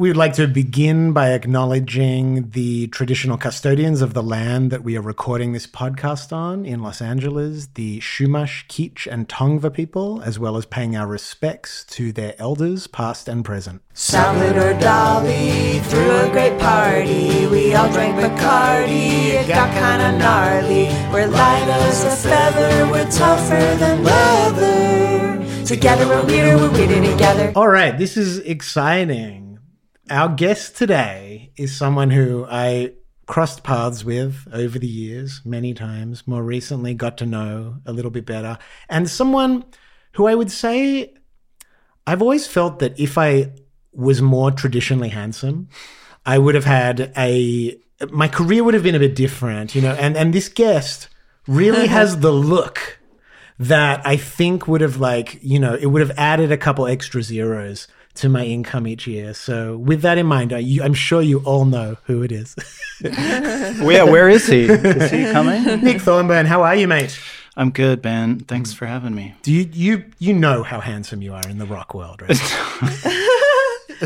We would like to begin by acknowledging the traditional custodians of the land that we are recording this podcast on in Los Angeles, the Chumash, Kizh, and Tongva people, as well as paying our respects to their elders, past and present. Salvador Dali threw a great party. We all drank Bacardi. It got kinda gnarly. We're light as a feather. We're tougher than leather. Together we're weirder. We're weirder together. All right, this is exciting. Our guest today is someone who I crossed paths with over the years many times, more recently got to know a little bit better, and someone who I would say I've always felt that if I was more traditionally handsome, I would have had a my career would have been a bit different, you know, and and this guest really has the look that I think would have like, you know, it would have added a couple extra zeros to my income each year. So with that in mind, I, you, I'm sure you all know who it is. Well, yeah, where is he? Is he coming? Nick Thorburn, how are you, mate? I'm good, Ben. Thanks for having me. Do you you you know how handsome you are in the rock world, right?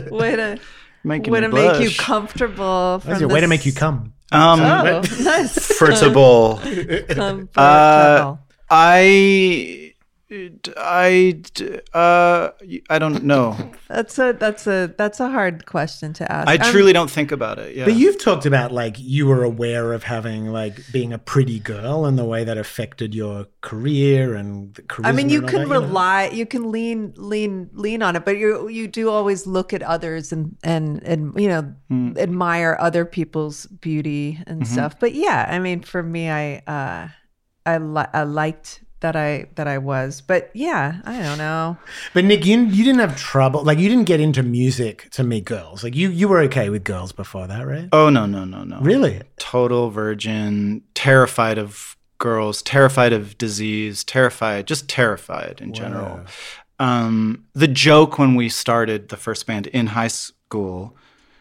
way to Making way me to make you comfortable. That's From a way to make you come. Um, Oh, nice. Firtable. Comfortable. Uh, I, I, uh, I don't know. that's a that's a that's a hard question to ask. I I'm- truly don't think about it. Yeah. But you've talked about like you were aware of having like being a pretty girl and the way that affected your career and the charisma I mean, you can that, rely, you can lean, lean, lean on it, but you you do always look at others and and and you know Hmm. admire other people's beauty and Mm-hmm. stuff. But yeah, I mean, for me, I uh, I li- I liked that I that I was, but yeah, I don't know. But Nick, you you didn't have trouble. Like you didn't get into music to meet girls. Like you you were okay with girls before that, right? oh no, no, no, no. Really? Total virgin. Terrified of girls. Terrified of disease. Terrified. Just terrified in general. Um, the joke when we started the first band in high school,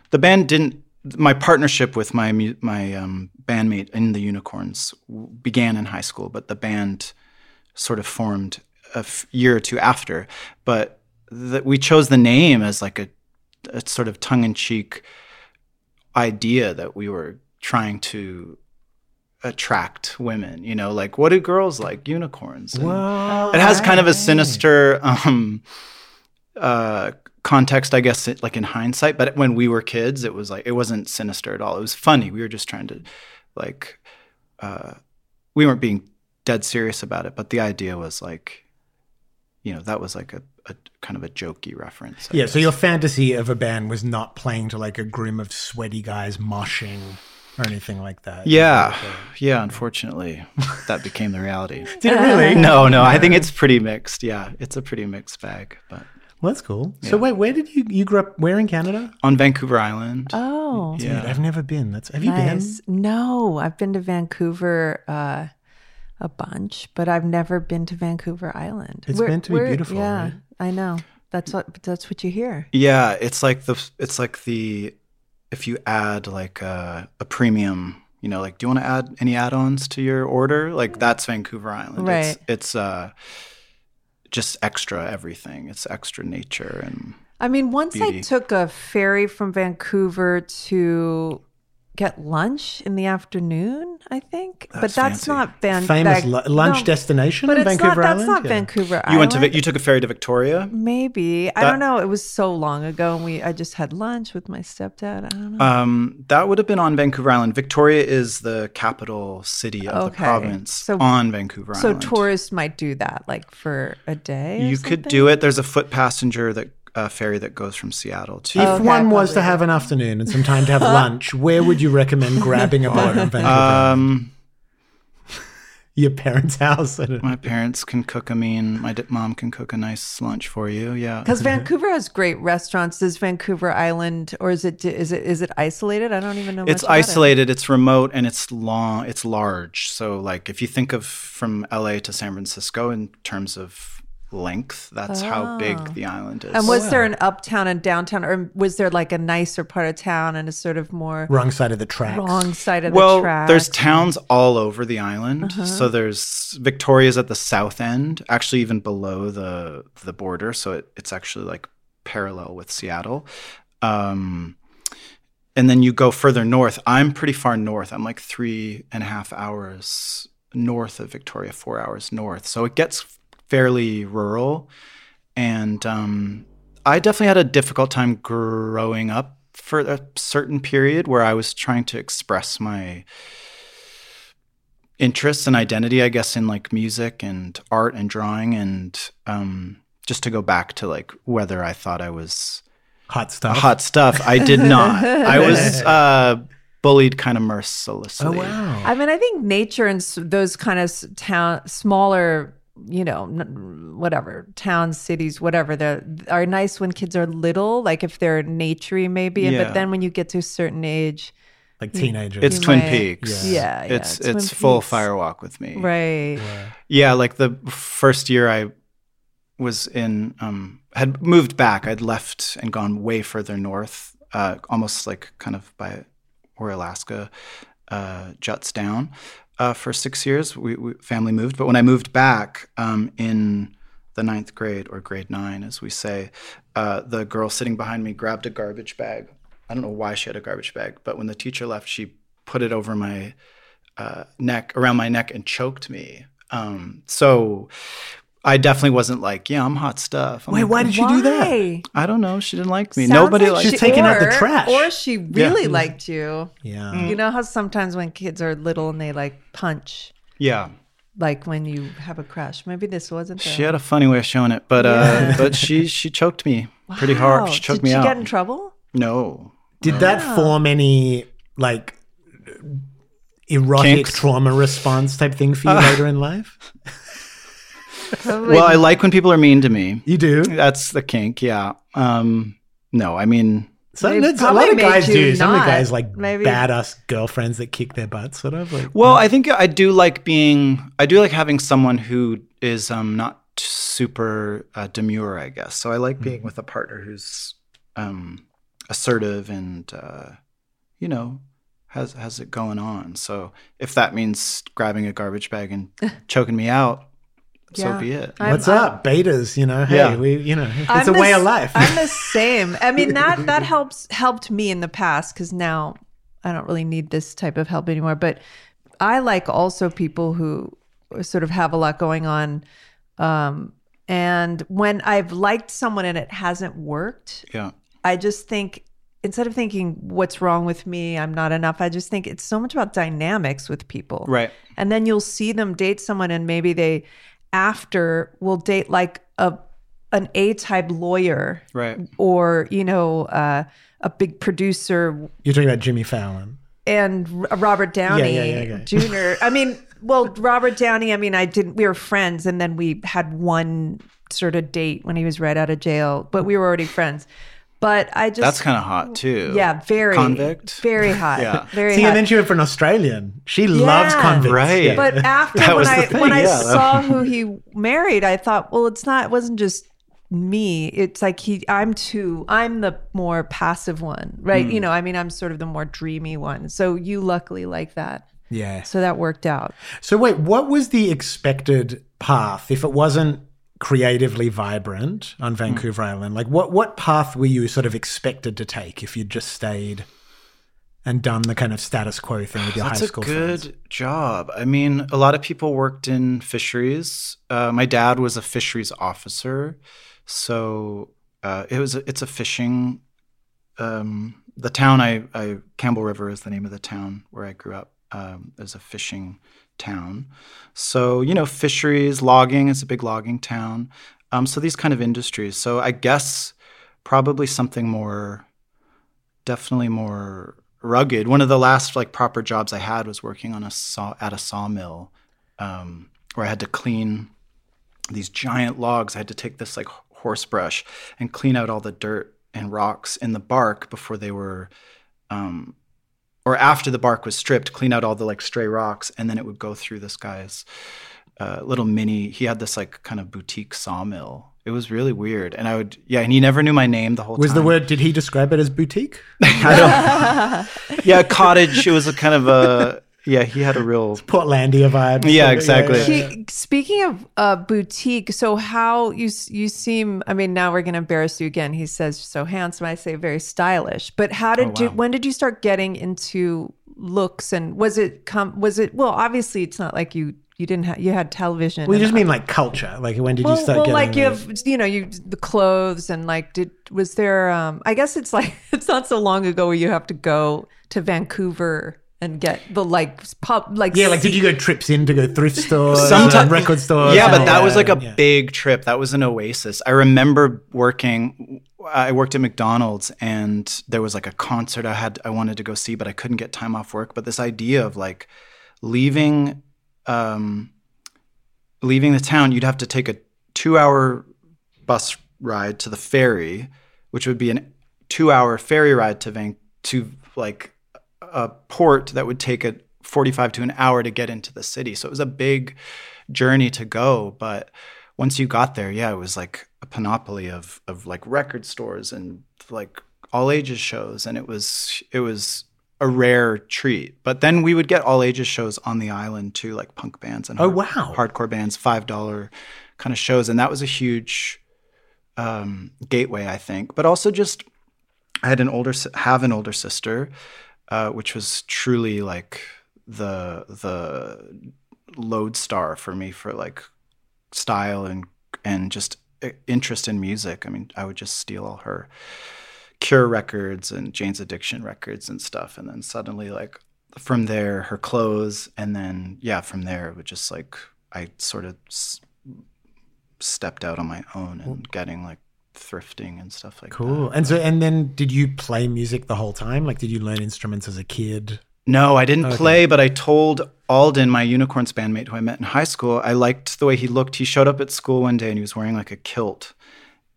the band didn't. My partnership with my my um, bandmate in the Unicorns began in high school, but the band sort of formed a f- year or two after. But that we chose the name as like a, a sort of tongue in cheek idea that we were trying to attract women. You know, like what do girls like? Unicorns. And it has kind of a sinister um, uh, context, I guess, it- like in hindsight. But when we were kids, it was like it wasn't sinister at all. It was funny. We were just trying to, like, uh, we weren't being dead serious about it. But the idea was like, you know, that was like a, a kind of a jokey reference. I Yeah. So your fantasy of a band was not playing to like a grim of sweaty guys moshing or anything like that. Yeah, yeah. Unfortunately, that became the reality. Did it really? No, no. I think it's pretty mixed. Yeah, it's a pretty mixed bag. But Well, that's cool. So wait, where did you you grew up? Where in Canada? on Vancouver Island. Oh, Dude, yeah. I've never been. That's have you been? No, I've been to Vancouver uh, a bunch, but I've never been to Vancouver Island. It's meant to be beautiful, Yeah, right? I know. That's what that's what you hear. Yeah, it's like the it's like the if you add like a, a premium, you know, like do you want to add any add-ons to your order? Like that's Vancouver Island. Right. It's, it's uh just extra everything. It's extra nature and I mean, once I took a ferry from Vancouver to get lunch in the afternoon, I think. but That's that's fancy. not Van- Famous Vac- lu- lunch no, destination But in it's Vancouver not, Island. That's not Yeah. Vancouver you went to Island. You took a ferry to Victoria. Maybe I don't know. It was so long ago, and we I just had lunch with my stepdad. I don't know. Um, that would have been on Vancouver Island. Victoria is the capital city of the Okay. province So- on Vancouver Island. so tourists might do that, like for a day. or you could do it. There's a foot passenger that uh, ferry that goes from Seattle to. If Okay, one was to have an afternoon and some time to have lunch, where would you recommend grabbing a boat in Vancouver? Um, your parents' house. My parents can cook a mean. My d- mom can cook a nice lunch for you. Yeah. Because Vancouver has great restaurants. Is Vancouver Island, or is it is it is it isolated? I don't even know. it's much about it. isolated it's remote and it's long it's large so like if you think of from la to san francisco in terms of length. That's how big the island is. And was there an uptown and downtown, or was there like a nicer part of town and a sort of more Wrong side of the tracks. wrong side of well the track? Well, there's towns all over the island. Uh-huh. so there's victoria's at the south end actually even below the the border. So it, it's actually like parallel with seattle. Um and then you go further north. I'm pretty far north. I'm like three and a half hours north of victoria four hours north. So it gets fairly rural and um, i definitely had a difficult time growing up for a certain period where i was trying to express my interests and identity i guess in like music and art and drawing and um, just to go back to like whether i thought i was Hot stuff. hot stuff. I did not. I was uh, bullied kind of mercilessly. Oh wow. I mean, I think nature and those kind of s- town, smaller, you know, n- whatever towns, cities, whatever, they are nice when kids are little. Like if they're naturey, maybe. Yeah. But then when you get to a certain age, Like teenagers. It's Twin might- Peaks. Yeah, yeah, It's Twin it's full Peaks. firewalk with me. right? Yeah, like the first year I was in um had moved back. I'd left and gone way further north, uh, almost like kind of by where Alaska uh, juts down. Uh, for six years, we, we family moved. But when I moved back um, in the ninth grade or grade nine, as we say, uh, the girl sitting behind me grabbed a garbage bag. I don't know why she had a garbage bag, but when the teacher left, she put it over my uh, neck, around my neck, and choked me. Um, so I definitely wasn't like, yeah, I'm hot stuff. I'm Wait, like, why did you do that? I don't know. She didn't like me. Sounds Nobody like liked She's taking out the trash. Or she really liked you. Yeah. You know how sometimes when kids are little and they like punch, Yeah. like when you have a crush. Maybe this wasn't. She the- had a funny way of showing it, but uh, but she she choked me pretty hard. She choked Did me she out. get in trouble? no. Did that form any like erotic Kinks? trauma response type thing for you later in life? Probably Well, I like when people are mean to me. You do. That's the kink. Yeah. Um, no, I mean, Some, They that's- a lot of guys you do. Some of the guys like Maybe- badass girlfriends that kick their butts, sort of. Like, well, I think I do like being. I do like having someone who is um not super uh, demure. I guess. So I like being with a partner who's um assertive and uh, you know has has it going on. So if that means grabbing a garbage bag and choking me out, so Yeah. be it. I'm- what's up, betas? You know, hey, Yeah. we, you know, it's I'm a the way of life. I'm the same. I mean that that helps helped me in the past because now I don't really need this type of help anymore. But I like also people who sort of have a lot going on. Um, and when I've liked someone and it hasn't worked, Yeah. I just think instead of thinking what's wrong with me, I'm not enough. I just think it's so much about dynamics with people. Right. And then you'll see them date someone and maybe they after will date like a an A-type lawyer Right. or, you know, uh, a big producer You're talking about Jimmy Fallon. and Robert Downey Yeah, yeah, yeah, okay. Jr. I mean, well, Robert Downey, I mean, I didn't we were friends and then we had one sort of date when he was right out of jail, but we were already friends. But I just That's kind of hot too. yeah, very Convict? very hot, Yeah. very See, hot. and then she went for an Australian. She loves Yeah. convicts. Right. Yeah. But after when I thing, when I saw who he married, I thought, well, it's not. It wasn't just me. It's like he. I'm too. I'm the more passive one, right? Hmm. You know, I mean, I'm sort of the more dreamy one. So you luckily like that. yeah. So that worked out. So wait, what was the expected path if it wasn't creatively vibrant on Vancouver Island? Like what what path were you sort of expected to take if you'd just stayed and done the kind of status quo thing with your That's high a good friends? job. I mean, a lot of people worked in fisheries. Uh, my dad was a fisheries officer, so uh, it was a, it's a fishing. Um, the town I, I Campbell River is the name of the town where I grew up. Um, is a fishing town, so you know fisheries, logging is a big logging town. Um, so these kind of industries. So I guess probably something more definitely more rugged. One of the last like proper jobs I had was working on a saw at a sawmill um, where I had to clean these giant logs. I had to take this like horse brush and clean out all the dirt and rocks in the bark before they were, um, or after the bark was stripped, clean out all the like stray rocks, and then it would go through this guy's uh, little mini. He had this like kind of boutique sawmill. It was really weird, and I would yeah, and he never knew my name the whole Was time. Was the word? Did he describe it as boutique? I don't. yeah, cottage. It was a kind of a yeah. He had a real Portlandia vibe. Yeah, exactly. He, speaking of uh, boutique, so how you you seem? I mean, now we're going to embarrass you again. He says so handsome. I say very stylish. But how did Oh, you? When did you start getting into looks? And was it come? Was it well? Obviously, it's not like you you didn't have you had television. We and- just mean like culture. Like when did well, you start getting well, getting? like you those? have, you know, you the clothes and like, did was there? um I guess it's like it's not so long ago where you have to go to Vancouver and get the like pub, like Yeah, like did you go trips in to go thrift stores, Someti- and record stores? Yeah, but all that was like a Yeah. big trip. That was an oasis. I remember working. I worked at McDonald's, and there was like a concert I had. I wanted to go see, but I couldn't get time off work. But this idea of like leaving, um, leaving the town, you'd have to take a two-hour bus ride to the ferry, which would be an two-hour ferry ride to Van to like a port that would take a 45 to an hour to get into the city. So it was a big journey to go. But once you got there, yeah, it was like a panoply of of like record stores and like all ages shows. And it was it was a rare treat. But then we would get all ages shows on the island too, like punk bands and Oh, hard- wow. hardcore bands, five dollar kind of shows. And that was a huge um, gateway, I think. But also just I had an older have an older sister, uh, which was truly like the the lodestar for me for like style and and just interest in music. I mean, I would just steal all her Cure records and Jane's Addiction records and stuff, and then suddenly like from there her clothes, and then yeah, from there it would just like I sort of s- stepped out on my own and getting like thrifting and stuff like that. Cool. And so, and then did you play music the whole time? Like, did you learn instruments as a kid? No, I didn't play, but I told Alden, my unicorns bandmate who I met in high school, I liked the way he looked. He showed up at school one day and he was wearing like a kilt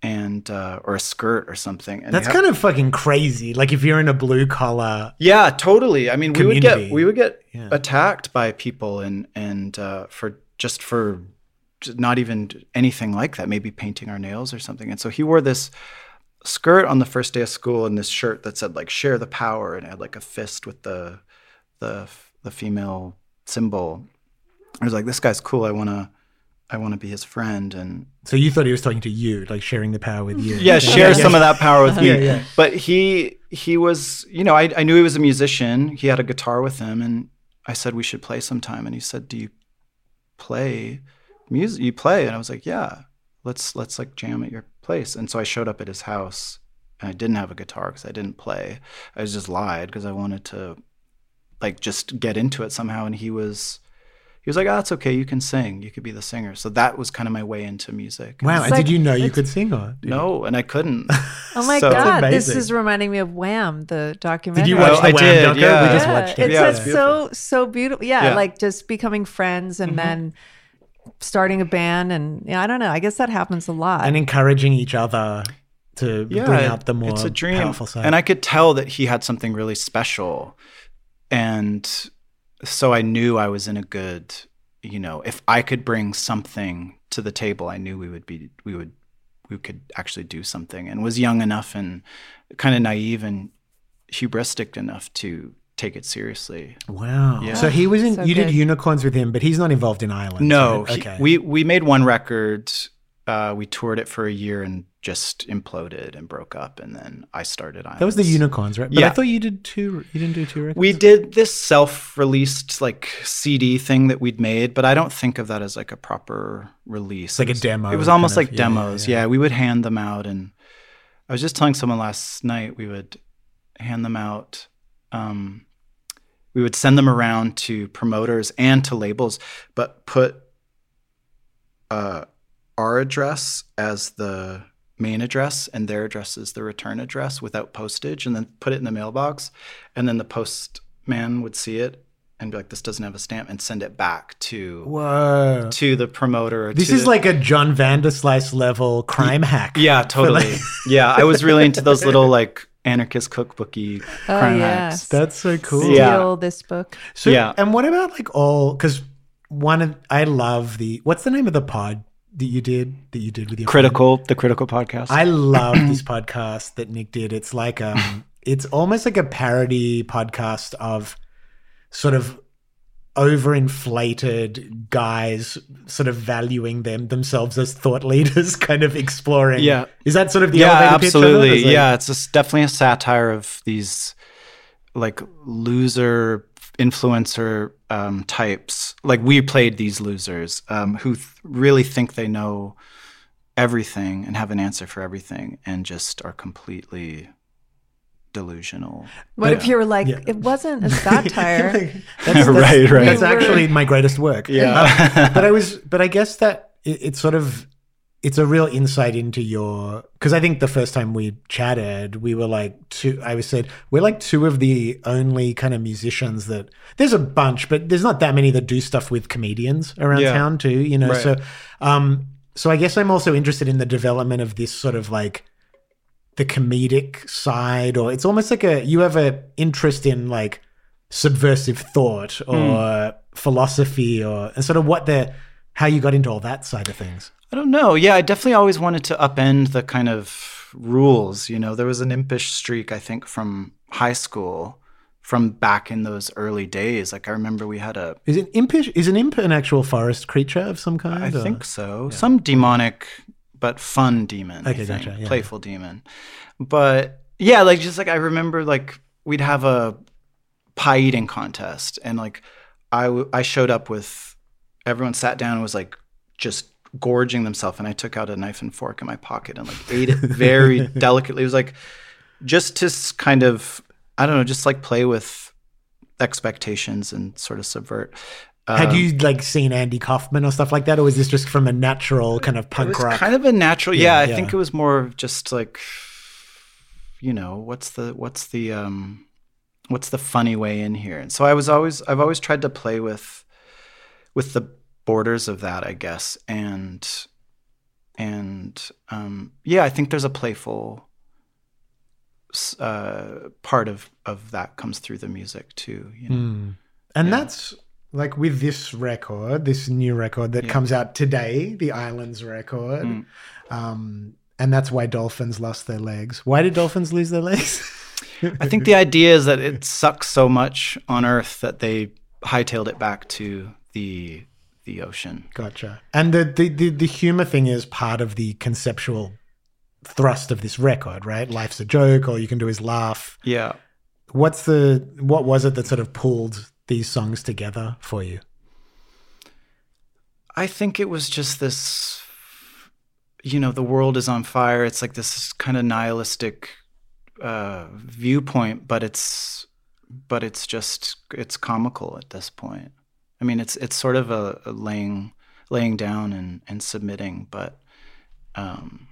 and uh, or a skirt or something. And That's kind of fucking crazy. Like, if you're in a blue collar, yeah, totally. I mean, we would get we would get Yeah. attacked by people and and uh, for just for not even anything like that, maybe painting our nails or something. And so he wore this skirt on the first day of school and this shirt that said like "Share the Power" and it had like a fist with the the the female symbol. I was like, this guy's cool. I wanna I wanna be his friend and so you thought he was talking to you, like sharing the power with you. yeah, share some of that power with me. Yeah, yeah. But he he was, you know, I, I knew he was a musician. He had a guitar with him, and I said we should play sometime. And he said, "Do you play music? You play?" And I was like, "Yeah, let's let's like jam at your place." And so I showed up at his house, and I didn't have a guitar because I didn't play. I was just lied because I wanted to like just get into it somehow. And he was. He was like, "Oh, it's okay. You can sing. You could be the singer." So that was kind of my way into music. Wow. And like- did you know you could sing or? No, and I couldn't. Oh my So- god, this is reminding me of Wham, the documentary. Did you watch Oh, the I Wham did, doco? yeah. We just watched it. it's Yeah, just it's so so beautiful. Yeah, Yeah. like just becoming friends and mm-hmm. then starting a band and yeah, I don't know. I guess that happens a lot. and encouraging each other to bring out the more it's a dream. powerful side. And I could tell that he had something really special. And so I knew I was in a good, you know, if I could bring something to the table, I knew we would be, we would, we could actually do something and was young enough and kind of naive and hubristic enough to take it seriously. wow. Yeah. So he was in. So you good. did unicorns with him, but he's not involved in Islands. No, right? he- okay. we we made one record. Uh, we toured it for a year and just imploded and broke up. And then I started. Islands. That was the unicorns, right? But I thought you did two. You didn't do two records. We did this self-released like CD thing that we'd made, but I don't think of that as like a proper release. like It a demo It was kind almost of- like yeah, demos. yeah. Yeah, we would hand them out, and I was just telling someone last night we would hand them out. Um, we would send them around to promoters and to labels, but put uh, our address as the main address and their address is the return address without postage, and then put it in the mailbox, and then the postman would see it and be like, "This doesn't have a stamp," and send it back to Whoa. to the promoter. This to is the- like a John Vanderslice level crime hack. yeah, totally. like- yeah, I was really into those little like anarchist cookbooky Oh, crime yes. hacks. That's so cool. Steal Yeah. this book. So, Yeah. And what about like all? Because one of I love the what's the name of the pod that you did that you did with your friend? Critical, the critical podcast. I love this podcast that Nick did. It's like um, it's almost like a parody podcast of sort of overinflated guys sort of valuing them themselves as thought leaders, kind of exploring. Yeah. is that sort of the yeah, pitch it? absolutely. Yeah, it's just definitely a satire of these like loser influencer um, types. Like we played these losers um, who th- really think they know everything and have an answer for everything, and just are completely delusional. What if you were like, Yeah. it wasn't a satire? Like, that's, Right, right. That's actually my greatest work. Yeah. Um, but I was, but I guess that it, it's sort of, it's a real insight into your, because I think the first time we chatted, we were like two, I was said, we're like two of the only kind of musicians that, there's a bunch, but there's not that many that do stuff with comedians around Yeah. town too, you know? Right. So, um, so I guess I'm also interested in the development of this sort of like, the comedic side or it's almost like a you have an interest in like subversive thought hmm. or philosophy or and sort of what the how you got into all that side of things I don't know. Yeah, I definitely always wanted to upend the kind of rules. You know, there was an impish streak, I think, from high school, from back in those early days. Like I remember we had a, is it impish is an imp an actual forest creature of some kind I or- think so, some demonic but fun demon. Okay, think. gotcha, yeah. Playful demon. But yeah, like just like I remember, like we'd have a pie eating contest, and like I w- I showed up with everyone sat down and was like just gorging themselves, and I took out a knife and fork in my pocket and like ate it very delicately. It was like just to kind of I don't know, just like play with expectations and sort of subvert. Had Um, you like seen Andy Kaufman or stuff like that or was this just from a natural kind of punk rock kind of a natural Yeah, yeah, i yeah. think it was more of just like you know what's the what's the um what's the funny way in here and so i was always i've always tried to play with with the borders of that i guess and and um yeah i think there's a playful uh part of of that comes through the music too you know Mm. And that's like with this record, this new record that Yeah. comes out today, the Islands record. Mm. Um, and that's why dolphins lost their legs. Why did dolphins lose their legs? I think the idea is that it sucks so much on Earth that they hightailed it back to the the ocean. gotcha. And the, the, the, the humor thing is part of the conceptual thrust of this record, right? Life's a joke, all you can do is laugh. Yeah. What's the what was it that sort of pulled these songs together for you? I think it was just this you know, the world is on fire. It's like this kind of nihilistic uh viewpoint, but it's but it's just it's comical at this point. I mean, it's it's sort of a, a laying laying down and and submitting, but um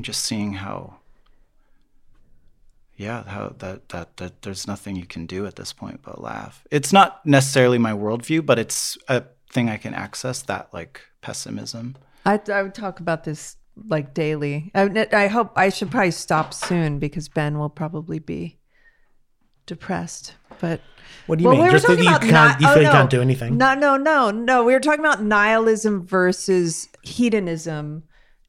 just seeing how yeah how that that that there's nothing you can do at this point but laugh it's not necessarily my worldview but it's a thing i can access that like pessimism I, I would talk about this like daily. I, I hope I should probably stop soon because Ben will probably be depressed. But What do you Well, mean? we were Just that you can't ni- you oh, feel you no. can't do anything? No, no, no, no. We were talking about nihilism versus hedonism,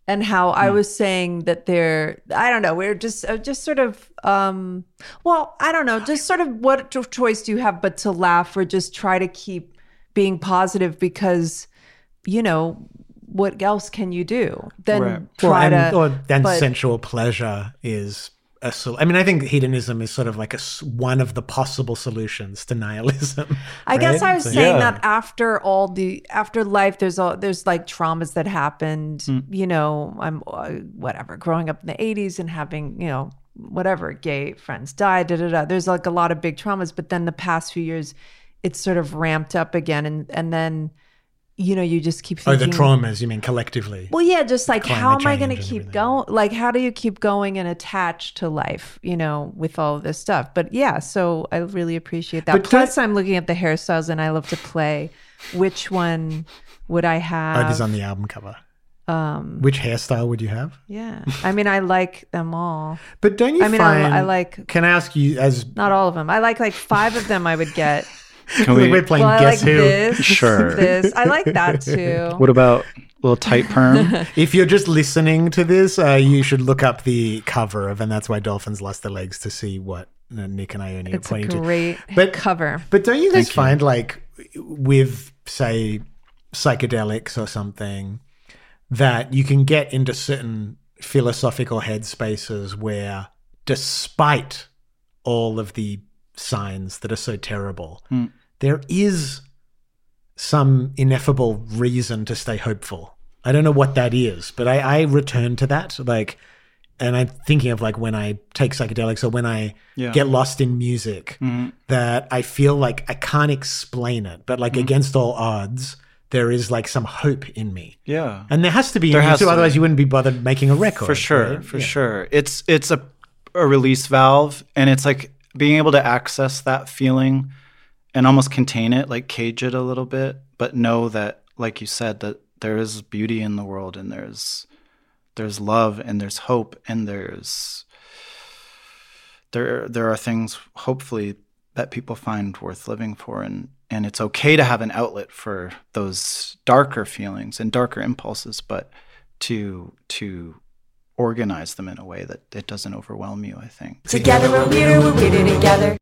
and how I Hmm. was saying that they're. I don't know. We're just uh, just sort of. um Well, I don't know. Just sort of what choice do you have but to laugh or just try to keep being positive because, you know, what else can you do? Then Right. try well, and, to. or then but- sensual pleasure is a sol- I mean, I think hedonism is sort of like a s- one of the possible solutions to nihilism. I guess? I was So- saying Yeah. that after all the after life, there's all there's like traumas that happened. You know, I'm uh, whatever growing up in the '80s and having you know whatever gay friends died. Da da da. There's like a lot of big traumas, but then the past few years, it's sort of ramped up again, and and then you know, you just keep Oh, the traumas, you mean collectively? Well, yeah, just like Climate how am I going to keep going? Like, how do you keep going and attached to life, you know, with all of this stuff? But yeah, so I really appreciate that. But Plus, I'm looking at the hairstyles and I love to play. Which one would I Oh, have? this is on the album cover. Um, Which hairstyle would you have? yeah, I mean, I like them all. But don't you I mean, I-? I like- Can I ask you, as Not all of them. I like like five of them. I would get. Can we, we're playing well, I Guess like Who? this. Sure. This. I like that too. what about a little tight perm? If you're just listening to this, uh, you should look up the cover of "And That's Why Dolphins Lost Their Legs" to see what uh, Nick and Ione are It's a pointing to. great But- cover. But don't you guys find like with say psychedelics or something that you can get into certain philosophical headspaces where despite all of the signs that are so terrible, hmm. there is some ineffable reason to stay hopeful. I don't know what that is, but I, I return to that. Like, and I'm thinking of like when I take psychedelics or when I Yeah. get lost in music, hmm. that I feel like I can't explain it, but like hmm. against all odds, there is like some hope in me. Yeah. And there has to be There has too, to otherwise be. you wouldn't be bothered making a record. for sure right? for Yeah. sure it's it's a a release valve and it's like being able to access that feeling and almost contain it like cage it a little bit but know that like you said that there is beauty in the world and there's there's love and there's hope and there's there there are things hopefully that people find worth living for. And and it's okay to have an outlet for those darker feelings and darker impulses but to to organize them in a way that it doesn't overwhelm you i think Together we're weirder, we're weirder together.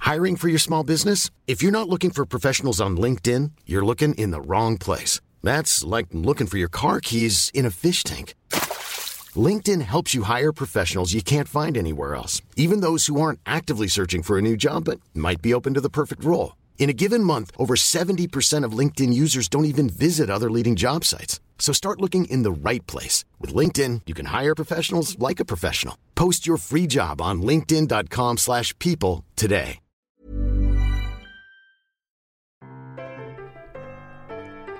Hiring for your small business? If you're not looking for professionals on LinkedIn, you're looking in the wrong place. That's like looking for your car keys in a fish tank. LinkedIn helps you hire professionals you can't find anywhere else, even those who aren't actively searching for a new job but might be open to the perfect role. In a given month, over 70% of LinkedIn users don't even visit other leading job sites. So start looking in the right place. With LinkedIn, you can hire professionals like a professional. Post your free job on linkedin.com/people slash people today.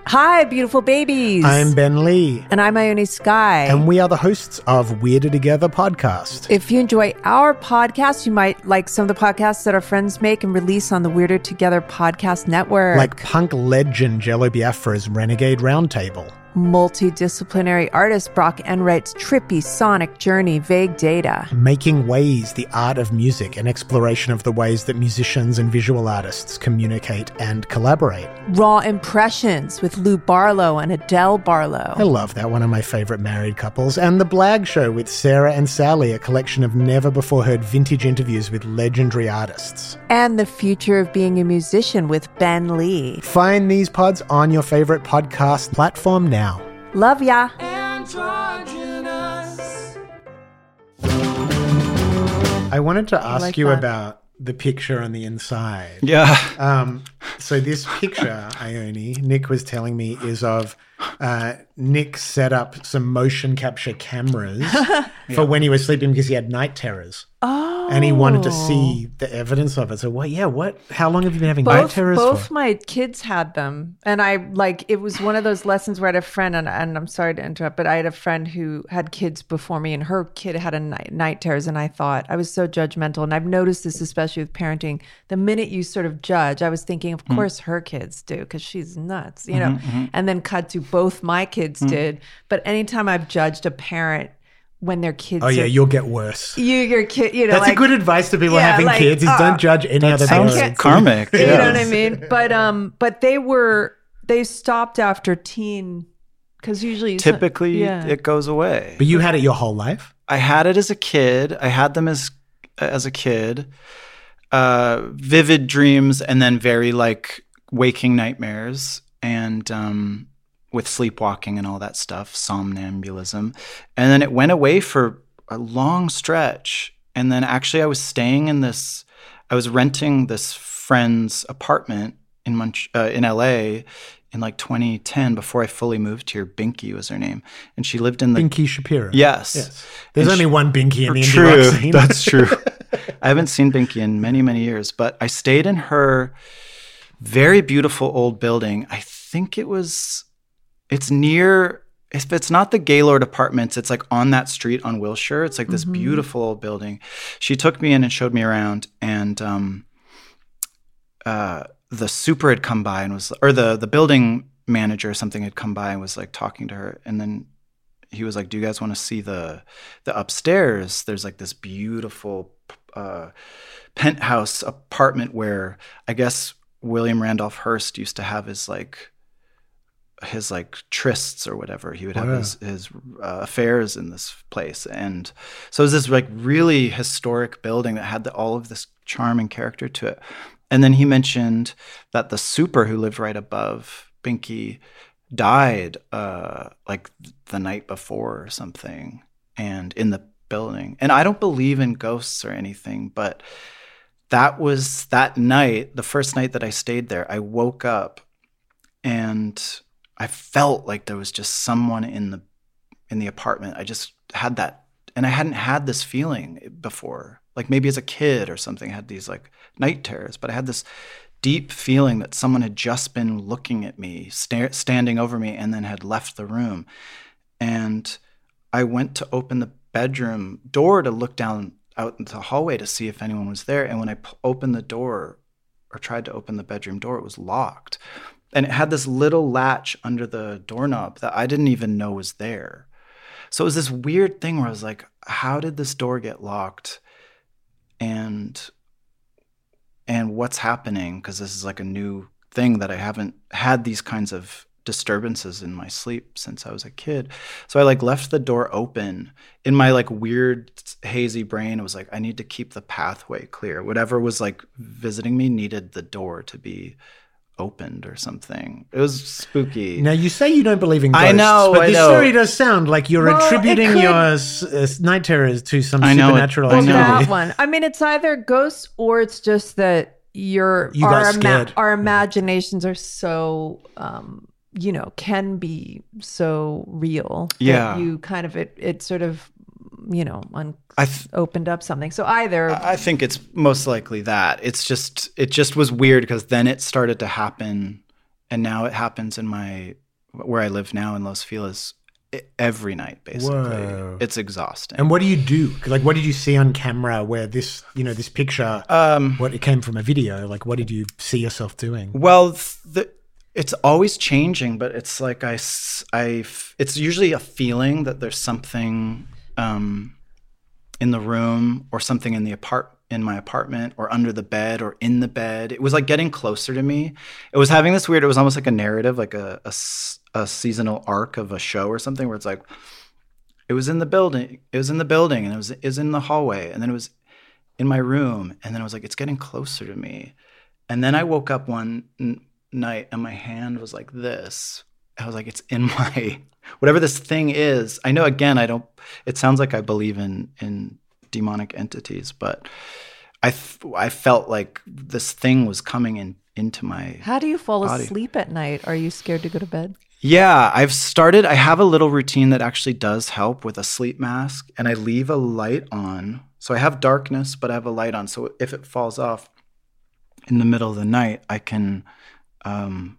Hi, beautiful babies. I'm Ben Lee, and I'm Ione Skye. and we are the hosts of Weirder Together podcast. If you enjoy our podcast, you might like some of the podcasts that our friends make and release on the Weirder Together podcast network. like punk legend Jello Biafra's Renegade Roundtable. Multidisciplinary artist Brock Enright's trippy sonic journey, vague data. Making Ways, the art of music, an exploration of the ways that musicians and visual artists communicate and collaborate. Raw impressions with Lou Barlow and Adele Barlow. I love that, one of my favorite married couples. And The Blag Show with Sarah and Sally, a collection of never before heard vintage interviews with legendary artists. And the future of being a musician with Ben Lee. Find these pods on your favorite podcast platform now. Love ya. I wanted to ask like you that. about the picture on the inside. yeah Um, so this picture, Ione, Nick was telling me, is of uh, Nick set up some motion capture cameras for when he was sleeping because he had night terrors. Oh. And he wanted to see the evidence of it. So what? Yeah, what? How long have you been having night both, terrors both for? my kids had them and i like it was one of those lessons where i had a friend and, and i'm sorry to interrupt but i had a friend who had kids before me and her kid had a night, night terrors and i thought i was so judgmental and i've noticed this especially with parenting the minute you sort of judge i was thinking Mm. of course her kids do because she's nuts you know Mm-hmm, and then cut to both my kids Mm. did but anytime i've judged a parent when their kids Oh yeah, are, you'll get worse. you your kid you know That's like, a good advice to people Yeah, having like, kids: is uh, don't judge any other sounds parents. karmic you know what I mean? But um, but they were they stopped after teen because usually you- typically yeah. it goes away But you had it your whole life. I had it as a kid. I had them as as a kid. Uh, vivid dreams and then very like waking nightmares and um, with sleepwalking and all that stuff, somnambulism. And then it went away for a long stretch. And then actually, I was staying in this. I was renting this friend's apartment in uh, in LA in like 2010 before I fully moved here. Binky was her name, and she lived in the Binky Shapiro. Yes. Yes. There's And only she- one Binky in the indie true. rock scene. That's true. I haven't seen Binky in many, many years, but I stayed in her very beautiful old building. I think it was, it's near, if it's not the Gaylord Apartments, it's like on that street on Wilshire. It's like this beautiful old building. She took me in and showed me around, and um, uh, the super had come by and was, or the the building manager or something had come by and was like talking to her, and then he was like, "Do you guys want to see the the upstairs? There's like this beautiful uh, penthouse apartment where I guess William Randolph Hearst used to have his like his like trysts or whatever. He would have his his uh, affairs in this place, and so it was this like really historic building that had the, all of this charm and character to it. And then he mentioned that the super who lived right above Binky died uh, like the night before or something, and in the building. And I don't believe in ghosts or anything, but that was that night, the first night that I stayed there. I woke up and I felt like there was just someone in the in the apartment. I just had that, and I hadn't had this feeling before. Like maybe as a kid or something, I had these like night terrors, but I had this deep feeling that someone had just been looking at me, sta- standing over me, and then had left the room. And I went to open the bedroom door to look down out into the hallway to see if anyone was there. And when I p- opened the door or tried to open the bedroom door, it was locked. And it had this little latch under the doorknob that I didn't even know was there. So it was this weird thing where I was like, how did this door get locked? And and what's happening because this is like a new thing that I haven't had these kinds of disturbances in my sleep since I was a kid. So I like left the door open in my like weird hazy brain. It was like I need to keep the pathway clear. Whatever was like visiting me needed the door to be opened or something. It was spooky. Now you say you don't believe in ghosts, I know, but I this know. story does sound like you're Well, attributing could- your uh, night terrors to some I know it- supernatural I know. that one. I mean, it's either ghosts or it's just that your You our, got scared. our imaginations are so um, you know can be so real. that Yeah. you kind of it it sort of you know un- I th- opened up something. So either I think it's most likely that. It's just it just was weird because then it started to happen and now it happens in my where I live now in Los Feliz every night basically. Whoa. It's exhausting. And what do you do? Like, what did you see on camera where this, you know, this picture, um what it came from a video? Like, what did you see yourself doing? Well, the, it's always changing, but it's like I, I it's usually a feeling that there's something um, in the room or something in the apart in my apartment or under the bed or in the bed. It was like getting closer to me. It was having this weird. It was almost like a narrative, like a a seasonal arc of a show or something, where it's like it was in the building. It was in the building, and it was was in the hallway, and then it was in my room, and then I was like, it's getting closer to me. And then I woke up one n- night and my hand was like this. I was like, it's in my whatever this thing is. I know again, I don't. It sounds like I believe in in demonic entities, but i i felt like this thing was coming in into my how do you fall body. asleep at night? Are you scared to go to bed? yeah, I've started. I have a little routine that actually does help with a sleep mask, and I leave a light on. So I have darkness, but I have a light on. So if it falls off in the middle of the night, I can, um,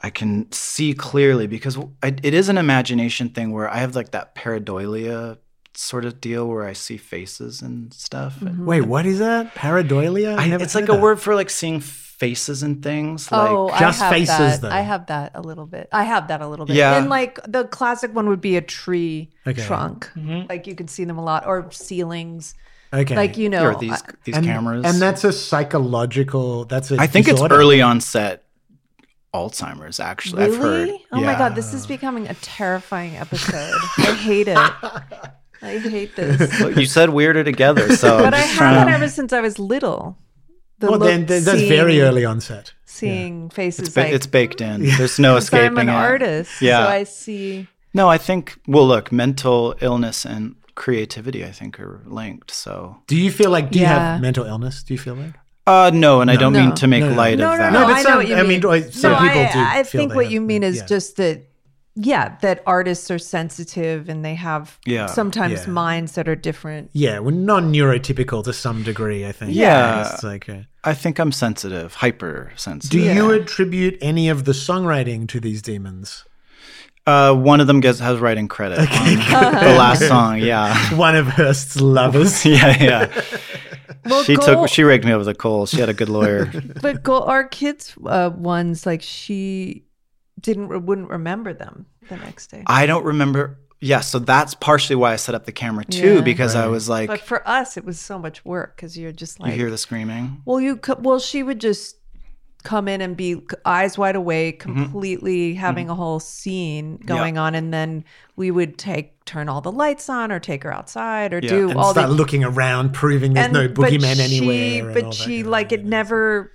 I can see clearly because I, it is an imagination thing where I have like that pareidolia sort of deal where I see faces and stuff. Mm-hmm. Wait, what is that? Pareidolia? I, never it's like heard a word for like seeing faces and things. Oh, like, oh, just I have faces, that. though. I have that a little bit. I have that a little bit. Yeah. And like the classic one would be a tree Okay. trunk. Mm-hmm. Like you can see them a lot, or ceilings. Okay. Like you know, or these these and, cameras. And that's a psychological, that's a I think it's disorder. early onset Alzheimer's. Actually, I've heard. Really? Oh my god, this is becoming a terrifying episode. I hate it. I hate this. Well, you said weirder together, so But I have it to- ever since I was little. The Well, then look- then that's seeing- very early onset. Seeing faces It's, ba- like it's baked in. There's no escaping I'm an it. artist, Yeah. so I see. No, I think. Well, look, mental illness and creativity, I think, are linked. So, Do you feel like, do you have mental illness? Do you feel like? Uh, no, and I don't No. mean to make No, no. light No, of no, that. no. No, but I some- know what you I mean. mean, like, some no, people I, do I feel think what have- you mean is yeah. just that yeah, that artists are sensitive and they have Yeah, sometimes yeah. minds that are different. Yeah, we're non-neurotypical to some degree. I think. Yeah. it's like. A, I think I'm sensitive, hyper sensitive. do you attribute any of the songwriting to these demons? Uh, one of them gets has writing credit on the last song. Yeah, One of Hearst's lovers. yeah, yeah. Well, She Gold- took she raked me over the coals. She had a good lawyer. but go, our kids uh, ones like she didn't wouldn't remember them the next day. I don't remember. Yeah, so that's partially why I set up the camera too, Yeah. because I was like, but for us, it was so much work because you're just like you hear the screaming. well, you co- well, she would just come in and be eyes wide awake, Mm-hmm. completely having a whole scene going on, and then we would take turn all the lights on or take her outside or Yeah. do And all start the looking around, proving there's no but boogeyman she- anywhere. But that she like it never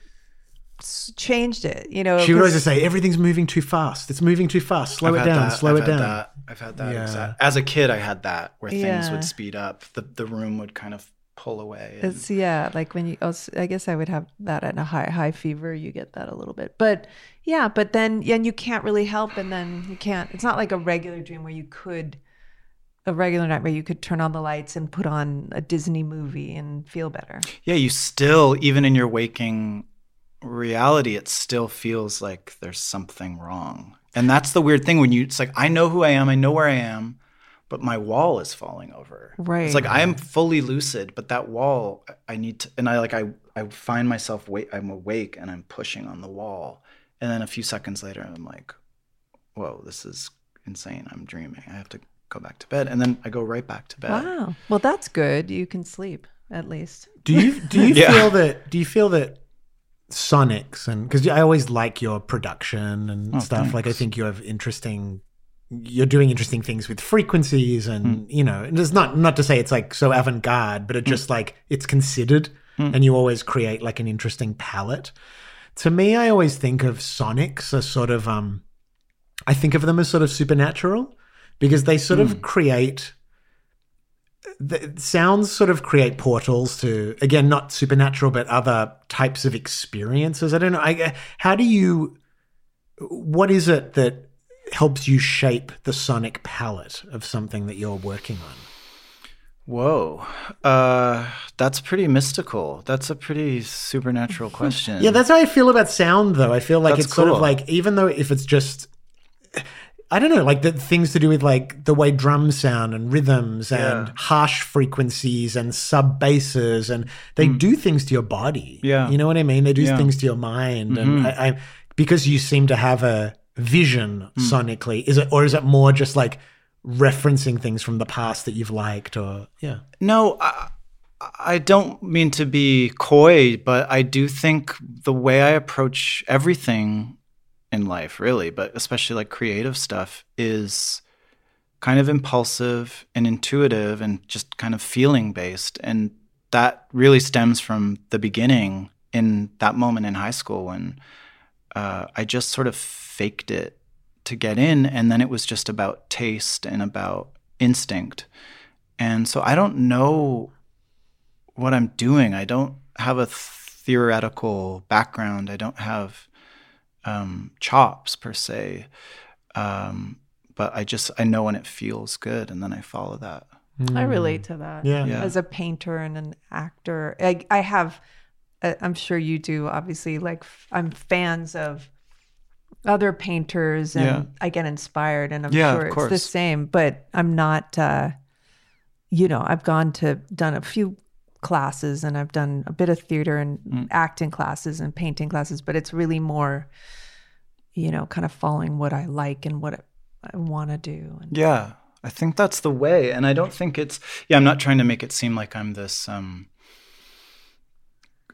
changed it. You know, She would 'cause- always say, "Everything's moving too fast. It's moving too fast. Slow I've it down. that. Slow I've it had down." That. I've had that. Yeah. exact- As a kid, I had that where things Yeah. would speed up. The the room would kind of pull away. and- It's yeah, like when you. Oh, also- I guess I would have that at a high high fever. You get that a little bit, but yeah, but then yeah, and you can't really help, and then you can't. It's not like a regular dream where you could, a regular night where you could turn on the lights and put on a Disney movie and feel better. yeah, you still, even in your waking reality, it still feels like there's something wrong. And that's the weird thing when you, it's like, I know who I am, I know where I am, but my wall is falling over. Right. It's like I am fully lucid, but that wall, I- I need to, and I like, I, I find myself, wait, I'm awake and I'm pushing on the wall. And then a few seconds later, I'm like, whoa, this is insane. I'm dreaming. I have to go back to bed. And then I go right back to bed. Wow. Well, that's good. You can sleep at least. Do you do you Yeah. feel that? Do you feel that Sonics and because I always like your production and Oh, stuff. Like I think you have interesting. You're doing interesting things with frequencies, and Hmm. you know, and it's not not to say it's like so avant garde, but it just like it's considered, Hmm. and you always create like an interesting palette. To me, I always think of Sonics as sort of um, I think of them as sort of supernatural because they sort Hmm. of create the sounds sort of create portals to again not supernatural but other types of experiences i don't know I, how do you what is it that helps you shape the sonic palette of something that you're working on Whoa. Uh, that's pretty mystical. That's a pretty supernatural question. yeah that's how i feel about sound though i feel like That's it's sort of like even though if it's just I don't know, like the things to do with like the way drums sound and rhythms and harsh frequencies and sub basses and they do things to your body. Yeah. You know what I mean? They do Yeah. Mm-hmm. things to your mind. And I, I because you seem to have a vision Hmm. sonically, is it or is it more just like referencing things from the past that you've liked or yeah. No, I, I don't mean to be coy, but I do think the way I approach everything in life, really, but especially like creative stuff, is kind of impulsive and intuitive and just kind of feeling based. And that really stems from the beginning in that moment in high school when uh, I just sort of faked it to get in. And then it was just about taste and about instinct. And so I don't know what I'm doing. I don't have a theoretical background. I don't have um, chops per se. Um, but I just I know when it feels good, and then I follow that. I relate to that. Yeah. Yeah. As a painter and an actor, I, I have, I'm sure you do, obviously, like f- I'm fans of other painters and Yeah. I get inspired and I'm Yeah, sure it's the same, but I'm not, uh, you know, I've gone to, done a few classes and I've done a bit of theater and Mm. acting classes and painting classes, but it's really more, you know, kind of following what I like and what I want to do. And Yeah, I think that's the way, and I don't think it's. Yeah, I'm not trying to make it seem like I'm this um,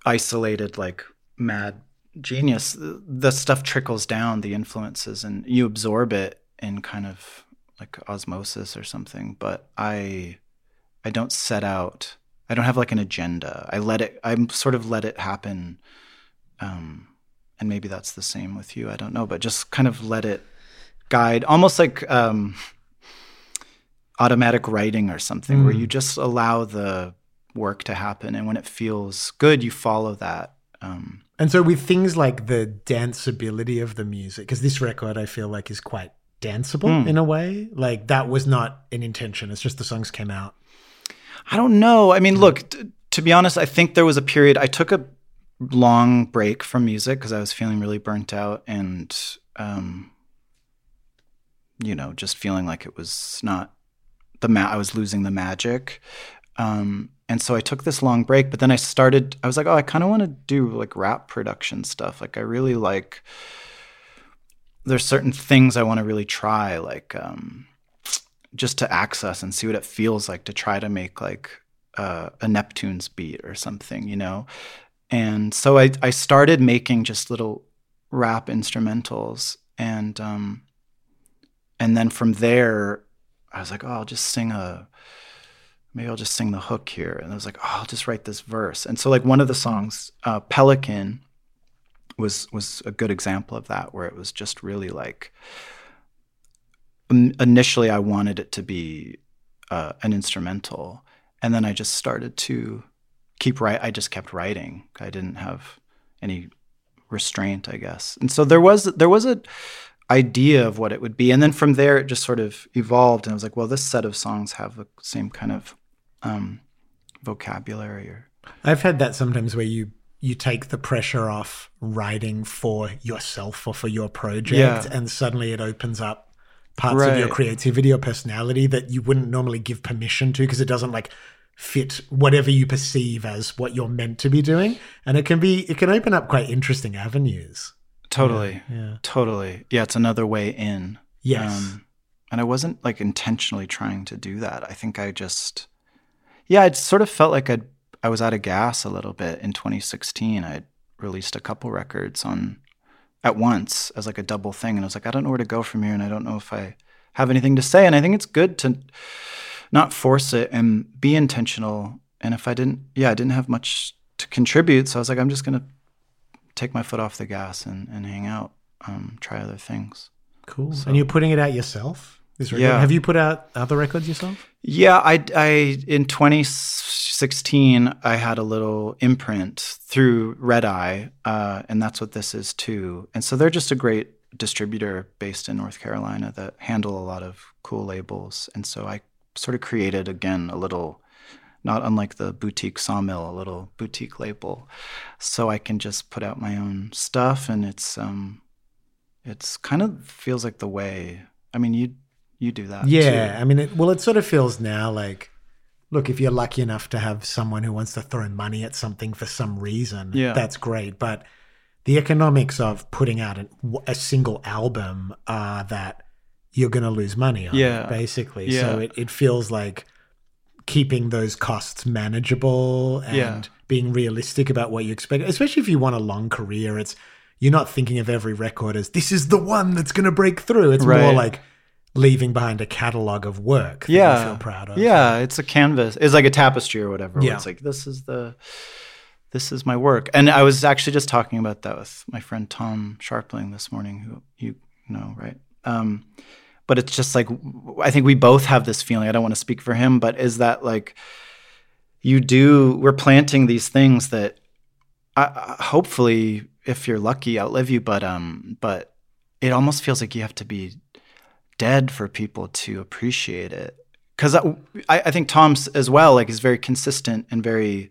isolated, like mad genius. The- stuff trickles down, the influences, and you absorb it in kind of like osmosis or something. But I, I don't set out. I don't have like an agenda. I let it. I'm sort of let it happen. Um, and maybe that's the same with you. I don't know, but just kind of let it guide, almost like um, automatic writing or something, where you just allow the work to happen, and when it feels good, you follow that. Um, And so with things like the danceability of the music, because this record I feel like is quite danceable in a way. Like that was not an intention. It's just the songs came out. I don't know. I mean, look, t- to be honest, I think there was a period I took a long break from music because I was feeling really burnt out and, um, you know, just feeling like it was not the ma- I was losing the magic. Um, and so I took this long break, but then I started. I was like, oh, I kind of want to do like rap production stuff. Like I really like. There's certain things I want to really try, like um, just to access and see what it feels like to try to make like uh, a Neptunes beat or something, you know. And so I I started making just little rap instrumentals, and um, and then from there, I was like, oh, I'll just sing a maybe I'll just sing the hook here. And I was like, oh, I'll just write this verse. And so like one of the songs, uh, Pelican, was was a good example of that, where it was just really like. Initially, I wanted it to be uh, an instrumental, and then I just started to keep write. I just kept writing. I didn't have any restraint, I guess. And so there was there was a idea of what it would be, and then from there it just sort of evolved. And I was like, well, this set of songs have the same kind of um, vocabulary or I've had that sometimes where you you take the pressure off writing for yourself or for your project Yeah. and suddenly it opens up parts of your creativity or personality that you wouldn't normally give permission to because it doesn't like fit whatever you perceive as what you're meant to be doing and it can be it can open up quite interesting avenues totally, yeah totally. Yeah, it's another way in. yes Um, and I wasn't like intentionally trying to do that. I think I just, yeah, it sort of felt like I I was out of gas a little bit in 2016. I released a couple records on at once as like a double thing, and I was like, I don't know where to go from here, and I don't know if I have anything to say. And I think it's good to not force it and be intentional. And if I didn't, yeah, I didn't have much to contribute, so I was like, I'm just gonna take my foot off the gas and, and hang out, um, try other things. cool and you're putting it out yourself this record? Yeah. have you put out other records yourself Yeah, I, I in 2016 I had a little imprint through Redeye, uh, and that's what this is too. And so they're just a great distributor based in North Carolina that handle a lot of cool labels. And so I sort of created again a little, not unlike the boutique sawmill, a little boutique label, so I can just put out my own stuff, and it's um, it's kind of feels like the way. I mean, you you do that, Yeah, too. I mean, it, well, it sort of feels now like, look, if you're lucky enough to have someone who wants to throw money at something for some reason, Yeah. that's great. But the economics of putting out an, a single album are that you're going to lose money on, Yeah. it, basically. Yeah. So it, it feels like keeping those costs manageable and Yeah. being realistic about what you expect, especially if you want a long career. It's you're not thinking of every record as this is the one that's going to break through. It's more like leaving behind a catalog of work that yeah, you feel proud of. Yeah, it's a canvas. It's like a tapestry or whatever. Yeah. It's like this is the this is my work. And I was actually just talking about that with my friend Tom Scharpling this morning, who you know, right? Um, but it's just like I think we both have this feeling. I don't want to speak for him, but is that like you do? We're planting these things that I, I- hopefully, if you're lucky, outlive you. But um, but it almost feels like you have to be dead for people to appreciate it. Because I, I think Tom's as well, like, is very consistent and very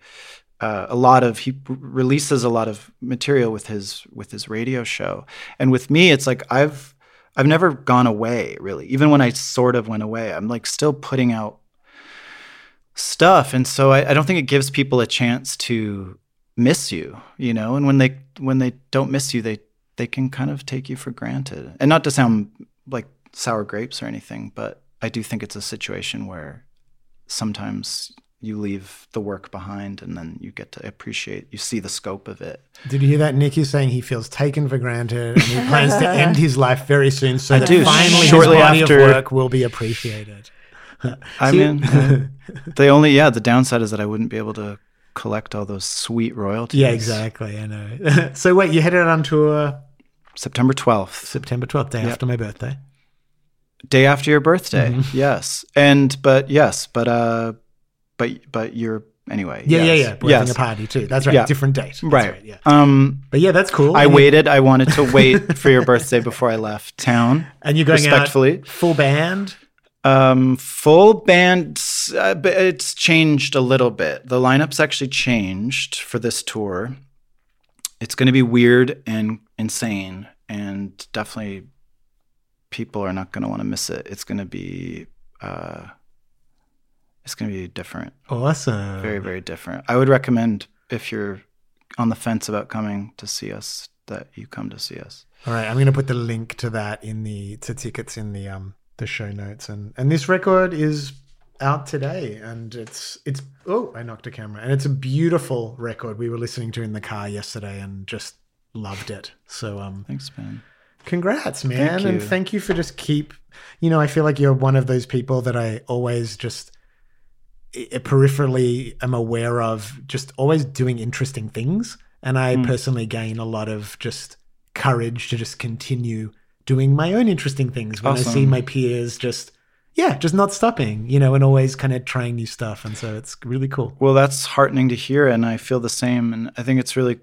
uh, a lot of he releases a lot of material with his with his radio show, and with me, it's like I've I've never gone away really. Even when I sort of went away, I'm like still putting out stuff, and so I, I don't think it gives people a chance to miss you, you know. And when they when they don't miss you, they they can kind of take you for granted. And not to sound like sour grapes or anything, but I do think it's a situation where sometimes you leave the work behind and then you get to appreciate you see the scope of it Did you hear that? Nick is saying he feels taken for granted and he plans to end his life very soon so I that do, finally shortly his body after- of work will be appreciated. i mean the only yeah the downside is that i wouldn't be able to collect all those sweet royalties Yeah, exactly. I know. so wait, you headed out on tour september 12th September 12th, day Yep. after my birthday. day after your birthday Mm-hmm. yes and but yes but uh but but you're anyway. Yeah, yeah, yes. yeah. We're having Yes. a party too. That's right. Yeah. Different date. That's Right. Yeah. Um, But yeah, that's cool. I And you- waited. I wanted to wait for your birthday before I left town. And you're going respectfully. out full band. Um, full band. Uh, it's changed a little bit. The lineup's actually changed for this tour. It's going to be weird and insane, and definitely people are not going to want to miss it. It's going to be. Uh, it's going to be different. Awesome. Very, very different. I would recommend if you're on the fence about coming to see us that you come to see us. All right, I'm going to put the link to that in the to tickets in the um the show notes and and this record is out today and it's it's oh I knocked a camera and it's a beautiful record we were listening to in the car yesterday and just loved it. So um Thanks, man. congrats man Thank and thank you for just keep you know I feel like you're one of those people that I always just peripherally am aware of just always doing interesting things and i Hmm. personally gain a lot of just courage to just continue doing my own interesting things when i see my peers just yeah just not stopping you know and always kind of trying new stuff and so it's really cool Well, that's heartening to hear, and I feel the same. And I think it's really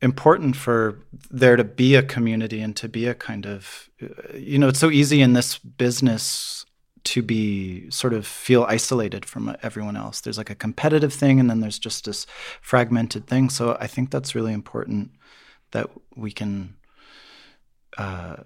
important for there to be a community and to be a kind of, uh, you know, it's so easy in this business to be sort of feel isolated from everyone else. There's like a competitive thing, and then there's just this fragmented thing. So I think that's really important that we can uh,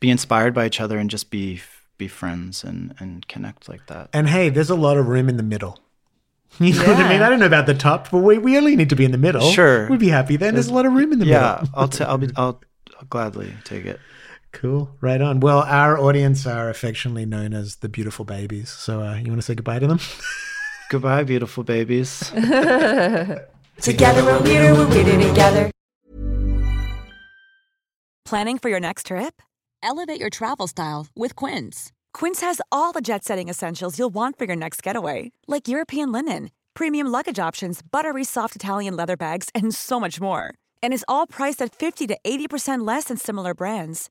be inspired by each other and just be be friends and and connect like that. and hey there's a lot of room in the middle you know what i mean i don't know about the top but we, we only need to be in the middle Sure. we'd be happy then there's a lot of room in the yeah, middle Yeah, I'll t- I'll be I'll, I'll gladly take it. Cool. Right on. Well, our audience are affectionately known as the beautiful babies. So uh, you want to say goodbye to them? Goodbye, beautiful babies. Together we're weirder, we're weirder together. Planning for your next trip? Elevate your travel style with Quince. Quince has all the jet setting essentials you'll want for your next getaway, like European linen, premium luggage options, buttery soft Italian leather bags, and so much more. And is all priced at 50 to 80% less than similar brands.